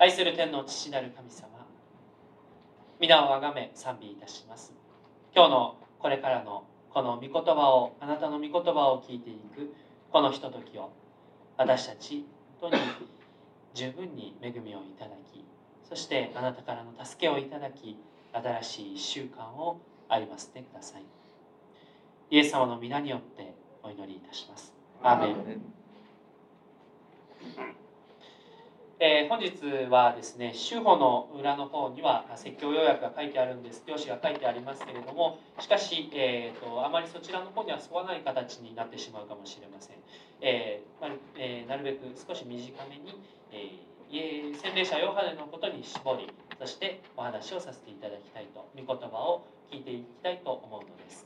愛する天の父なる神様皆をあがめ賛美いたします。今日のこれからのこの御言葉をあなたの御言葉を聞いていくこのひとときを私たち本当に十分に恵みをいただきそしてあなたからの助けをいただき新しい1週間を歩ませてください。イエス様の皆によってお祈りいたします。アーメン。えー、本日はですね、主法の裏の方には説教要約が書いてあるんです、教師が書いてありますけれども、しかし、えーと、あまりそちらの方には沿わない形になってしまうかもしれません。えーまえー、なるべく少し短めに、えー、洗礼者ヨハネのことに絞り、そしてお話をさせていただきたいと、御言葉を聞いていきたいと思うのです。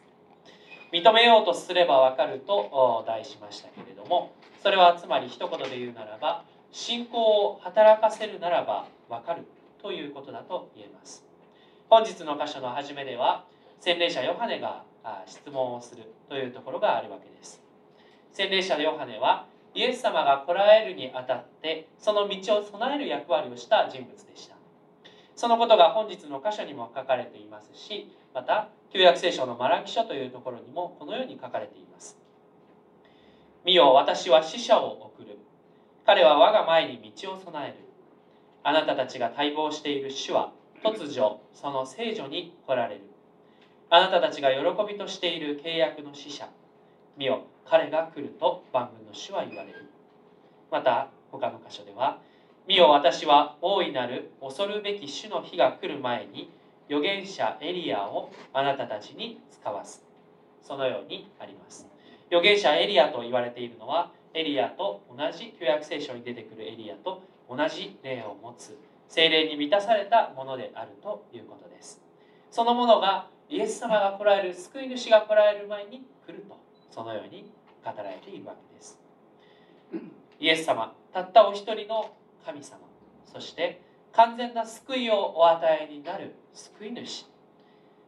認めようとすればわかると題しましたけれども、それはつまり一言で言うならば、信仰を働かせるならばわかるということだと言えます。本日の箇所の初めでは洗礼者ヨハネが質問をするというところがあるわけです。洗礼者ヨハネはイエス様が来られるにあたってその道を備える役割をした人物でした。そのことが本日の箇所にも書かれていますしまた旧約聖書のマラキ書というところにもこのように書かれています。見よ私は死者を送る。彼は我が前に道を備える。あなたたちが待望している主は突如その聖女に来られる。あなたたちが喜びとしている契約の使者。見よ彼が来ると万軍の主は言われる。また他の箇所では見よ私は大いなる恐るべき主の日が来る前に預言者エリアをあなたたちに使わす。そのようにあります。預言者エリアと言われているのはエリアと同じ旧約聖書に出てくるエリアと同じ霊を持つ精霊に満たされたものであるということです。そのものがイエス様が来られる救い主が来られる前に来るとそのように語られているわけです。イエス様たったお一人の神様そして完全な救いをお与えになる救い主。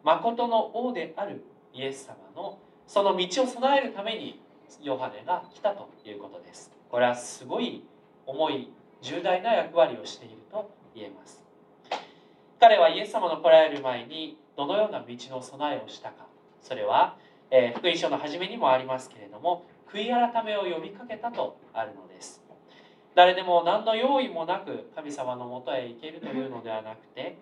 誠の王であるイエス様のその道を備えるためにヨハネが来たということです。これはすごい重い重大な役割をしていると言えます。彼はイエス様の来られる前にどのような道の備えをしたか。それは、えー、福音書の初めにもありますけれども悔い改めを呼びかけたとあるのです。誰でも何の用意もなく神様のもとへ行けるというのではなくて、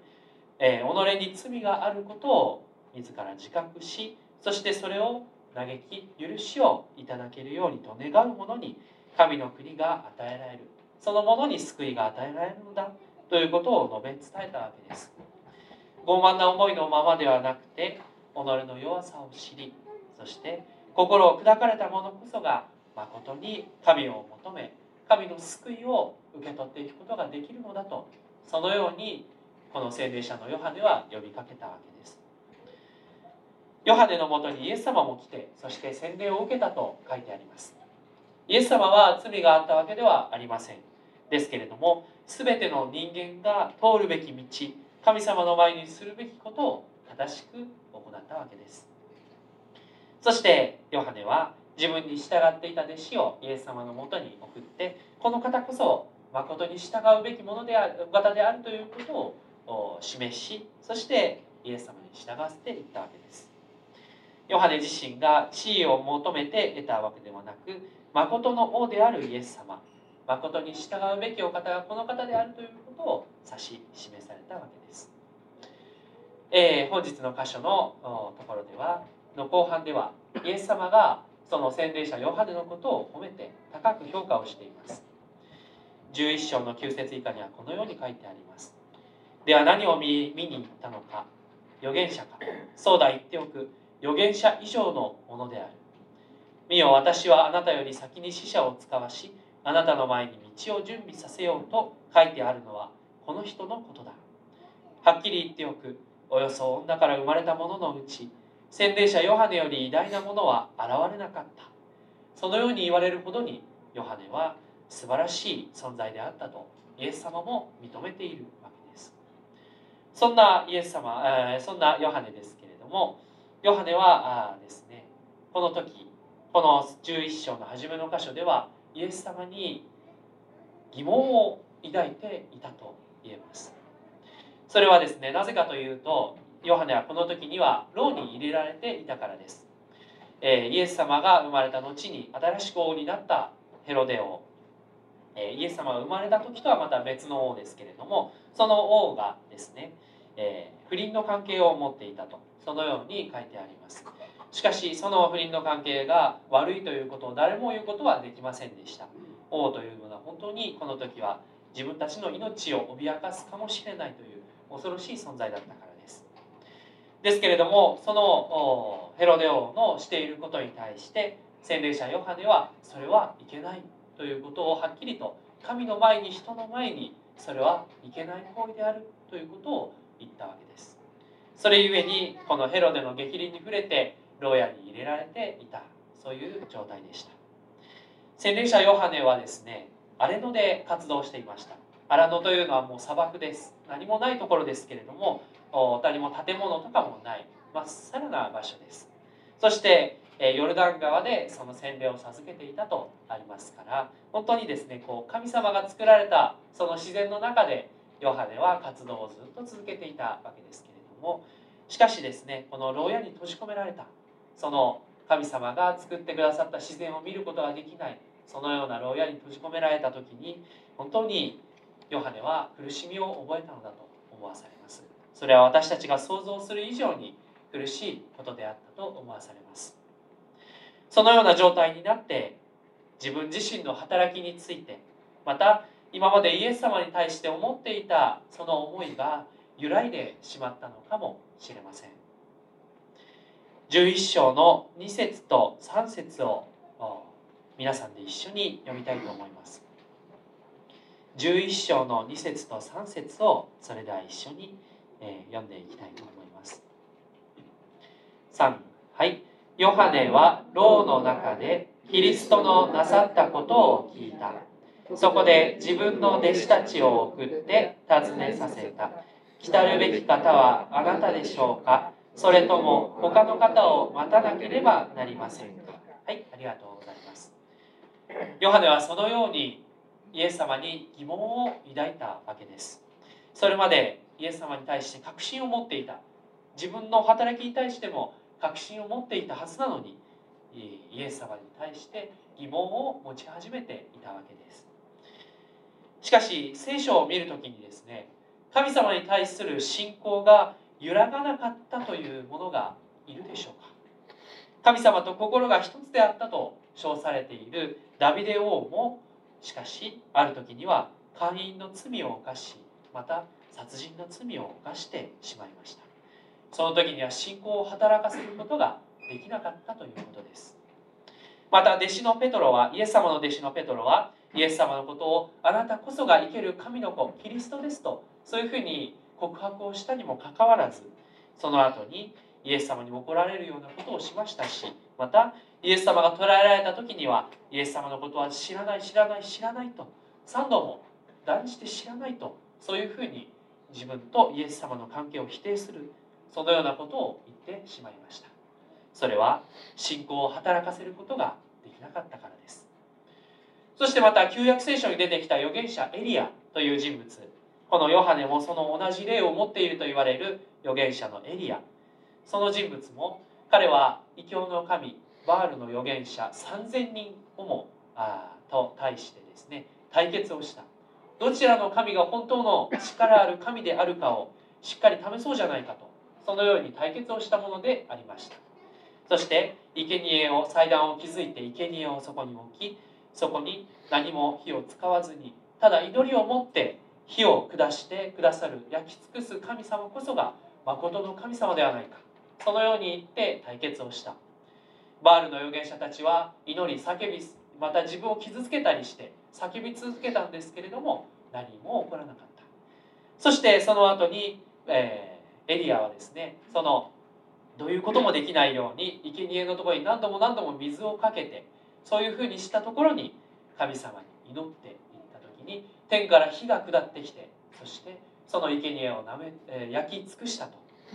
えー、己に罪があることを自ら自覚しそしてそれを嘆き許しをいただけるようにと願う者に神の国が与えられる。そのものに救いが与えられるのだということを述べ伝えたわけです。傲慢な思いのままではなくて己の弱さを知りそして心を砕かれた者こそが誠に神を求め神の救いを受け取っていくことができるのだとそのようにこの聖霊者のヨハネは呼びかけたわけです。ヨハネのもとにイエス様も来てそして洗礼を受けたと書いてあります。イエス様は罪があったわけではありません。ですけれども全ての人間が通るべき道神様の前にするべきことを正しく行ったわけです。そしてヨハネは自分に従っていた弟子をイエス様のもとに送ってこの方こそ誠に従うべきものである方であるということを示しそしてイエス様に従わせていったわけです。ヨハネ自身が地位を求めて得たわけではなく誠の王であるイエス様誠に従うべきお方がこの方であるということを指し示されたわけです、えー、本日の箇所のところではの後半ではイエス様がその洗礼者ヨハネのことを褒めて高く評価をしています。11章の9節以下にはこのように書いてあります。では何を見見に行ったのか。預言者かそうだ言っておく。預言者以上のものである。見よ私はあなたより先に死者を使わしあなたの前に道を準備させようと書いてあるのはこの人のことだ。はっきり言っておく。およそ女から生まれた者のうち洗礼者ヨハネより偉大なものは現れなかった。そのように言われるほどにヨハネは素晴らしい存在であったとイエス様も認めているわけです。そんなイエス様、えー、そんなヨハネですけれどもヨハネはあですね。この時この11章の初めの箇所ではイエス様に疑問を抱いていたと言えます。それはですねなぜかというとヨハネはこの時には牢に入れられていたからです、えー、イエス様が生まれた後に新しく王になったヘロデ王、えー、イエス様が生まれた時とはまた別の王ですけれどもその王がですね、えー、不倫の関係を持っていたと。そのように書いてあります。しかしその不倫の関係が悪いということを誰も言うことはできませんでした。王というのは本当にこの時は自分たちの命を脅かすかもしれないという恐ろしい存在だったからです。ですけれどもそのヘロデ王のしていることに対して洗礼者ヨハネはそれはいけないということをはっきりと神の前に人の前にそれはいけない行為であるということを言ったわけです。それゆえにこのヘロデの逆鱗に触れて牢屋に入れられていた。そういう状態でした。洗礼者ヨハネはですね荒野で活動していました。荒野というのはもう砂漠です。何もないところですけれども何も建物とかもない。まっさらな場所です。そしてヨルダン川でその洗礼を授けていたとありますから本当にですねこう神様が作られたその自然の中でヨハネは活動をずっと続けていたわけですけどもしかしですねこの牢屋に閉じ込められたその神様が作ってくださった自然を見ることができないそのような牢屋に閉じ込められた時に本当にヨハネは苦しみを覚えたのだと思わされます。それは私たちが想像する以上に苦しいことであったと思わされます。そのような状態になって自分自身の働きについてまた今までイエス様に対して思っていたその思いが揺らいでしまったのかもしれません。11章の2節と3節を皆さんで一緒に読みたいと思います。11章の2節と3節をそれでは一緒に、え読んでいきたいと思います。3はい。ヨハネは牢の中でキリストのなさったことを聞いた。そこで自分の弟子たちを送って尋ねさせた。来たるべき方はあなたでしょうか？それとも他の方を待たなければなりませんか？はいありがとうございます。ヨハネはそのようにイエス様に疑問を抱いたわけです。それまでイエス様に対して確信を持っていた。自分の働きに対しても確信を持っていたはずなのにイエス様に対して疑問を持ち始めていたわけです。しかし聖書を見る時にですね神様に対する信仰が揺らがなかったというものがいるでしょうか？神様と心が一つであったと称されているダビデ王もしかしある時には会員の罪を犯しまた殺人の罪を犯してしまいました。その時には信仰を働かせることができなかったということです。また弟子のペトロはイエス様の弟子のペトロはイエス様のことをあなたこそが生ける神の子キリストですとそういうふうに告白をしたにもかかわらずその後にイエス様に怒られるようなことをしましたしまたイエス様が捕らえられた時にはイエス様のことは知らない知らない知らないと3度も断じて知らないとそういうふうに自分とイエス様の関係を否定するそのようなことを言ってしまいました。それは信仰を働かせることができなかったからです。そしてまた旧約聖書に出てきた預言者エリアという人物。このヨハネもその同じ霊を持っていると言われる預言者のエリア。その人物も彼は異教の神バールの預言者3000人をもあと対してですね対決をした。どちらの神が本当の力ある神であるかをしっかり試そうじゃないかとそのように対決をしたものでありました。そして生贄を祭壇を築いて生贄をそこに置きそこに何も火を使わずにただ祈りを持って火を下してくださる焼き尽くす神様こそが誠の神様ではないか。そのように言って対決をした。バールの預言者たちは祈り叫びまた自分を傷つけたりして叫び続けたんですけれども何も起こらなかった。そしてその後に、えー、エリアはですねそのどういうこともできないように生贄のところに何度も何度も水をかけてそういうふうにしたところに神様に祈っていった時に天から火が下ってきてそしてその生贄をなめ、えー、焼き尽くしたと。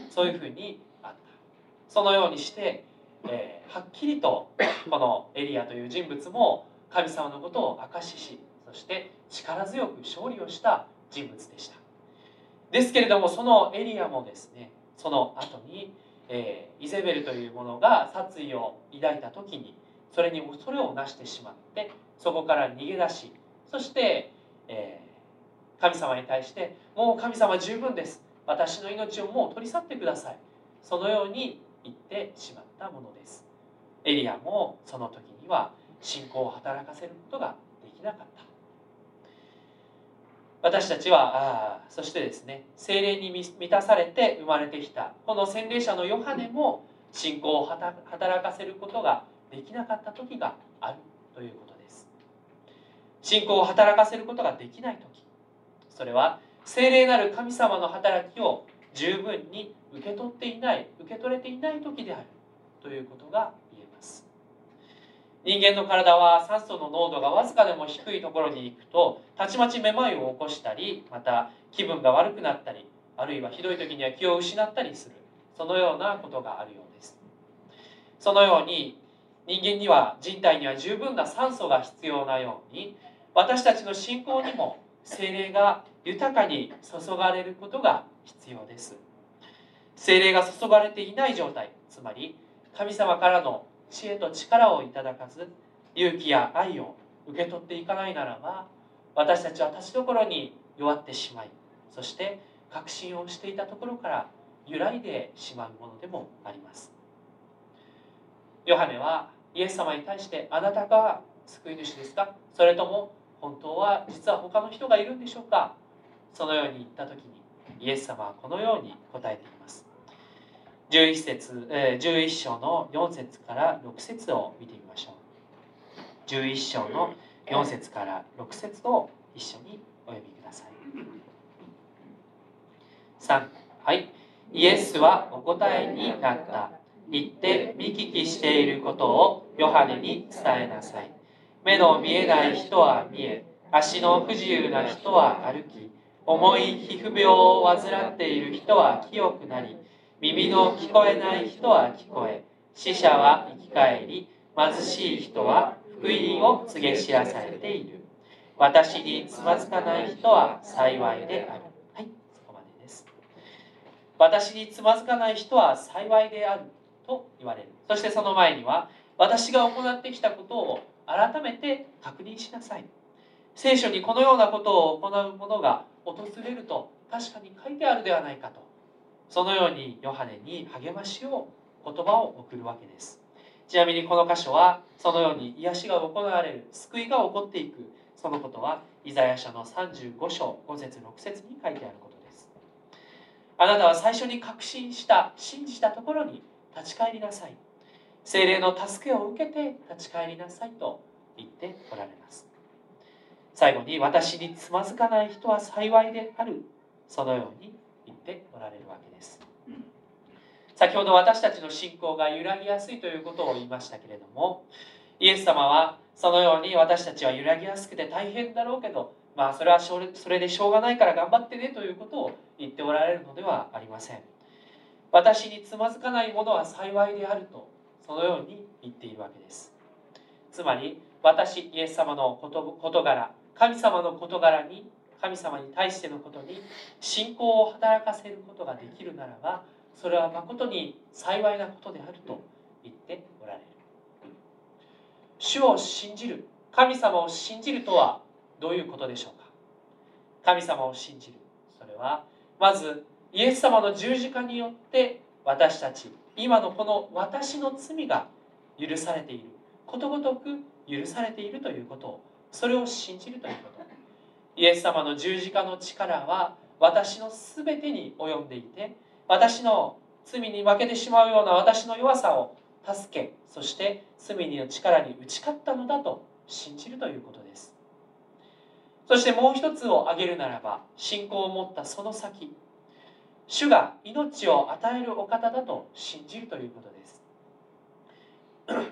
そういうふうにあった。そのようにして、えー、はっきりとこのエリアという人物も神様のことを証ししそして力強く勝利をした人物でした。ですけれどもそのエリアもですねその後に、えー、イゼベルというものが殺意を抱いた時にそれに恐れをなしてしまってそこから逃げ出しそして、えー、神様に対して「もう神様十分です。私の命をもう取り去ってください」そのように言ってしまったものです。エリアもその時には信仰を働かせることができなかった。私たちはあそしてですね精霊に満たされて生まれてきたこの洗礼者のヨハネも信仰を働かせることができなかった時があるということ信仰を働かせることができない時それは精霊なる神様の働きを十分に受け取っていない受け取れていない時であるということが言えます。人間の体は酸素の濃度がわずかでも低いところに行くとたちまちめまいを起こしたりまた気分が悪くなったりあるいはひどい時には気を失ったりする。そのようなことがあるようです。そのように人間には人体には十分な酸素が必要なように私たちの信仰にも精霊が豊かに注がれることが必要です。精霊が注がれていない状態つまり神様からの知恵と力をいただかず勇気や愛を受け取っていかないならば私たちは立ちどころに弱ってしまいそして確信をしていたところから揺らいでしまうものでもあります。ヨハネはイエス様に対してあなたが救い主ですか？それとも本当は実は他の人がいるんでしょうか？そのように言った時にイエス様はこのように答えています。11節、えー、11章の4節から6節を見てみましょう。11章の4節から6節を一緒にお読みください。3はい。イエスはお答えになった。行って見聞きしていることをヨハネに伝えなさい。目の見えない人は見え足の不自由な人は歩き重い皮膚病を患っている人は清くなり耳の聞こえない人は聞こえ死者は生き返り貧しい人は福音を告げ知らされている。私につまずかない人は幸いである。はいそこまでです。私につまずかない人は幸いであると言われる。そしてその前には私が行ってきたことを改めて確認しなさい。聖書にこのようなことを行う者が訪れると確かに書いてあるではないかと。そのようにヨハネに励ましを言葉を送るわけです。ちなみにこの箇所はそのように癒しが行われる救いが起こっていくそのことはイザヤ書の35章5節6節に書いてあることです。あなたは最初に確信した信じたところに立ち返りなさい。精霊の助けを受けて立ち返りなさいと言っておられます。最後に私につまずかない人は幸いであるそのように言っておられるわけです。先ほど私たちの信仰が揺らぎやすいということを言いましたけれどもイエス様はそのように私たちは揺らぎやすくて大変だろうけどまあそれはそれでしょうがないから頑張ってねということを言っておられるのではありません。私につまずかないものは幸いであるとそのように言っているわけです。つまり私イエス様の事柄神様の事柄に神様に対してのことに信仰を働かせることができるならばそれは誠に幸いなことであると言っておられる。主を信じる神様を信じるとはどういうことでしょうか？神様を信じる。それはまずイエス様の十字架によって私たち今のこの私の罪が許されている。ことごとく許されているということ。をそれを信じるということ。イエス様の十字架の力は私の全てに及んでいて私の罪に負けてしまうような私の弱さを助けそして罪の力に打ち勝ったのだと信じるということです。そしてもう一つを挙げるならば信仰を持ったその先。主が命を与えるお方だと信じるということです。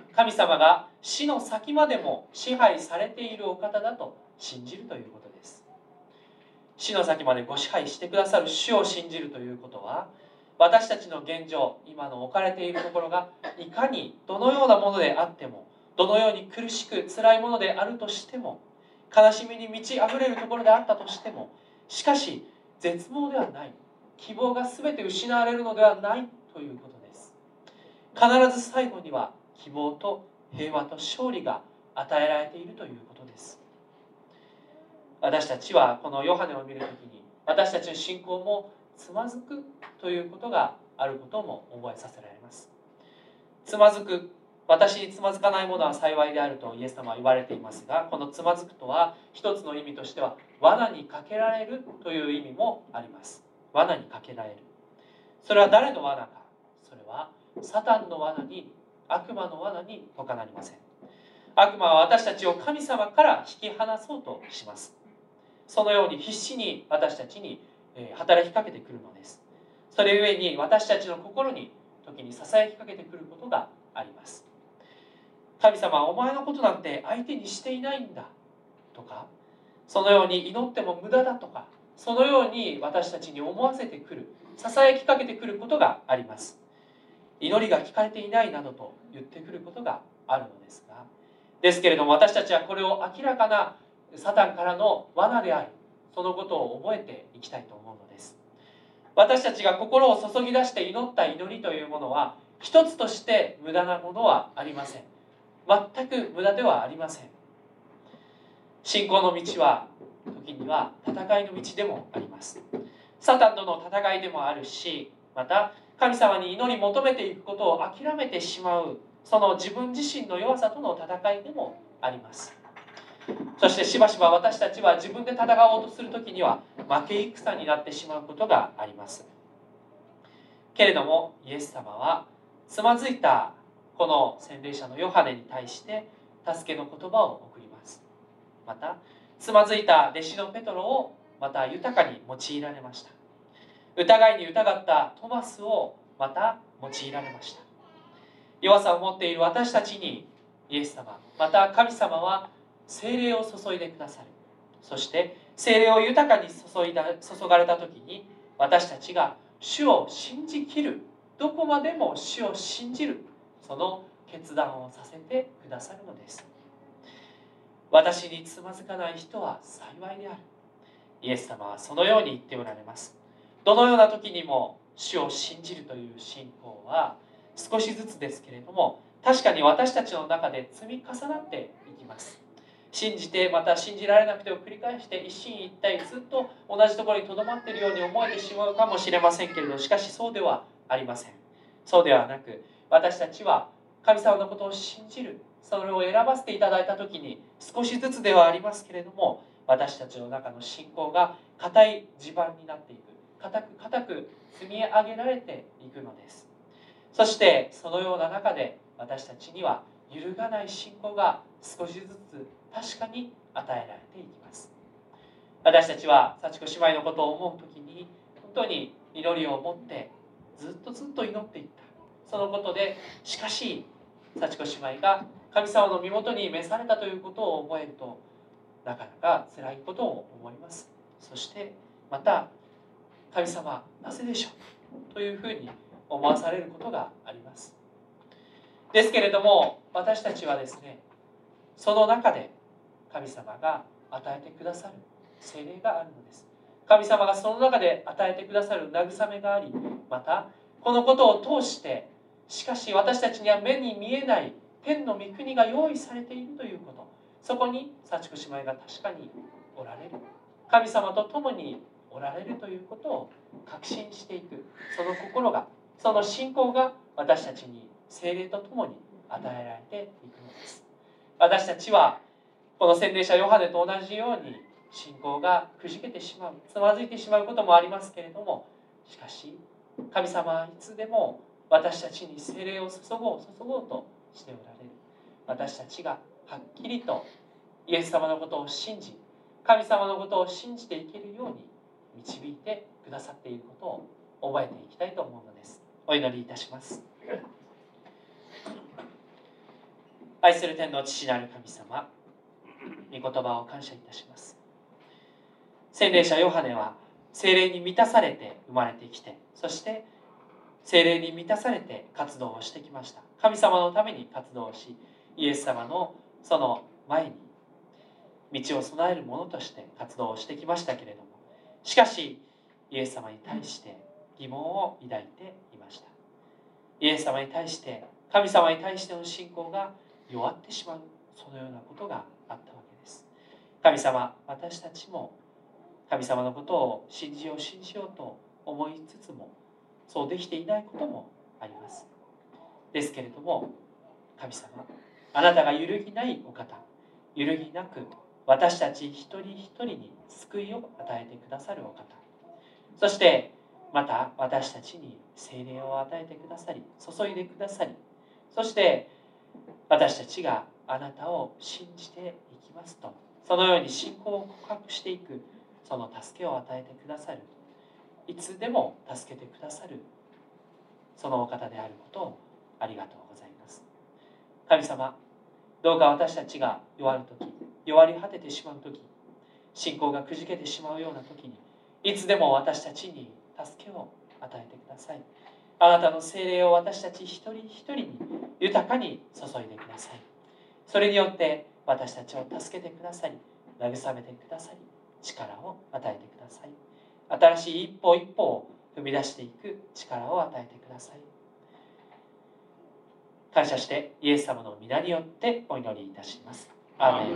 神様が死の先までも支配されているお方だと信じるということです。死の先までご支配してくださる主を信じるということは私たちの現状今の置かれているところがいかにどのようなものであってもどのように苦しく辛いものであるとしても悲しみに満ち溢れるところであったとしてもしかし絶望ではない。希望が全て失われるのではないということです。必ず最後には希望と平和と勝利が与えられているということです。私たちはこのヨハネを見るときに私たちの信仰もつまずくということがあることも覚えさせられます。つまずく私につまずかないものは幸いであるとイエス様は言われていますがこのつまずくとは一つの意味としては罠にかけられるという意味もあります。罠にかけられる。それは誰の罠か。それはサタンの罠に悪魔の罠に他なりません。悪魔は私たちを神様から引き離そうとします。そのように必死に私たちに働きかけてくるのです。それゆえに私たちの心に時にささやきかけてくることがあります。神様はお前のことなんて相手にしていないんだとか。そのように祈っても無駄だとか。そのように私たちに思わせてくるささやきかけてくることがあります。祈りが聞かれていないなどと言ってくることがあるのですが。ですけれども私たちはこれを明らかなサタンからの罠でありそのことを覚えていきたいと思うのです。私たちが心を注ぎ出して祈った祈りというものは一つとして無駄なものはありません。全く無駄ではありません。信仰の道は時には戦いの道でもあります。サタンとの戦いでもあるしまた神様に祈り求めていくことを諦めてしまうその自分自身の弱さとの戦いでもあります。そしてしばしば私たちは自分で戦おうとする時には負け戦になってしまうことがあります。けれどもイエス様はつまずいたこの洗礼者のヨハネに対して助けの言葉を送ります。またつまずいた弟子のペトロをまた豊かに用いられました。疑いに疑ったトマスをまた用いられました。弱さを持っている私たちにイエス様また神様は精霊を注いでくださる。そして精霊を豊かに注いだ注がれた時に私たちが主を信じきる。どこまでも主を信じる。その決断をさせてくださるのです。私につまずかない人は幸いである。イエス様はそのように言っておられます。どのような時にも主を信じるという信仰は少しずつですけれども確かに私たちの中で積み重なっていきます。信じてまた信じられなくてを繰り返して一進一退ずっと同じところにとどまっているように思えてしまうかもしれませんけれどしかしそうではありません。そうではなく私たちは神様のことを信じるそれを選ばせていただいた時に少しずつではありますけれども私たちの中の信仰が固い地盤になっていく。固く固く積み上げられていくのです。そしてそのような中で私たちには揺るがない信仰が少しずつ確かに与えられていきます。私たちは幸子姉妹のことを思う時に本当に祈りを持ってずっとずっと祈っていった。そのことでしかし幸子姉妹が神様の身元に召されたということを覚えるとなかなか辛いことを思います。そしてまた神様なぜでしょう？というふうに思わされることがあります。ですけれども私たちはですねその中で神様が与えてくださる精霊があるのです。神様がその中で与えてくださる慰めがありまたこのことを通してしかし私たちには目に見えない天の御国が用意されているということ。そこに幸子姉妹が確かにおられる。神様と共におられるということを確信していく。その心がその信仰が私たちに精霊とともに与えられていくのです。私たちはこの洗礼者ヨハネと同じように信仰がくじけてしまうつまずいてしまうこともありますけれどもしかし神様はいつでも私たちに精霊を注ごう注ごうとしておられる。私たちがはっきりとイエス様のことを信じ神様のことを信じていけるように導いてくださっていることを覚えていきたいと思うのです。お祈りいたします。愛する天の父なる神様御言葉を感謝いたします。洗礼者ヨハネは精霊に満たされて生まれてきてそして精霊に満たされて活動をしてきました。神様のために活動しイエス様のその前に道を備える者として活動をしてきましたけれどもしかしイエス様に対して疑問を抱いていました。イエス様に対して神様に対しての信仰が弱ってしまうそのようなことがあったわけです。神様私たちも神様のことを信じよう信じようと思いつつもそうできていないこともあります。ですけれども神様あなたが揺るぎないお方揺るぎなく私たち一人一人に救いを与えてくださるお方。そしてまた私たちに精霊を与えてくださり注いでくださりそして私たちがあなたを信じていきますとそのように信仰を告白していくその助けを与えてくださる。いつでも助けてくださるそのお方であることをありがとうございます。神様どうか私たちが弱る時弱り果ててしまう時信仰がくじけてしまうような時にいつでも私たちに助けを与えてください。あなたの精霊を私たち一人一人に豊かに注いでください。それによって私たちを助けてくださり慰めてくださり力を与えてください。新しい一歩一歩を踏み出していく力を与えてください。感謝してイエス様の皆によってお祈りいたします。アーメン。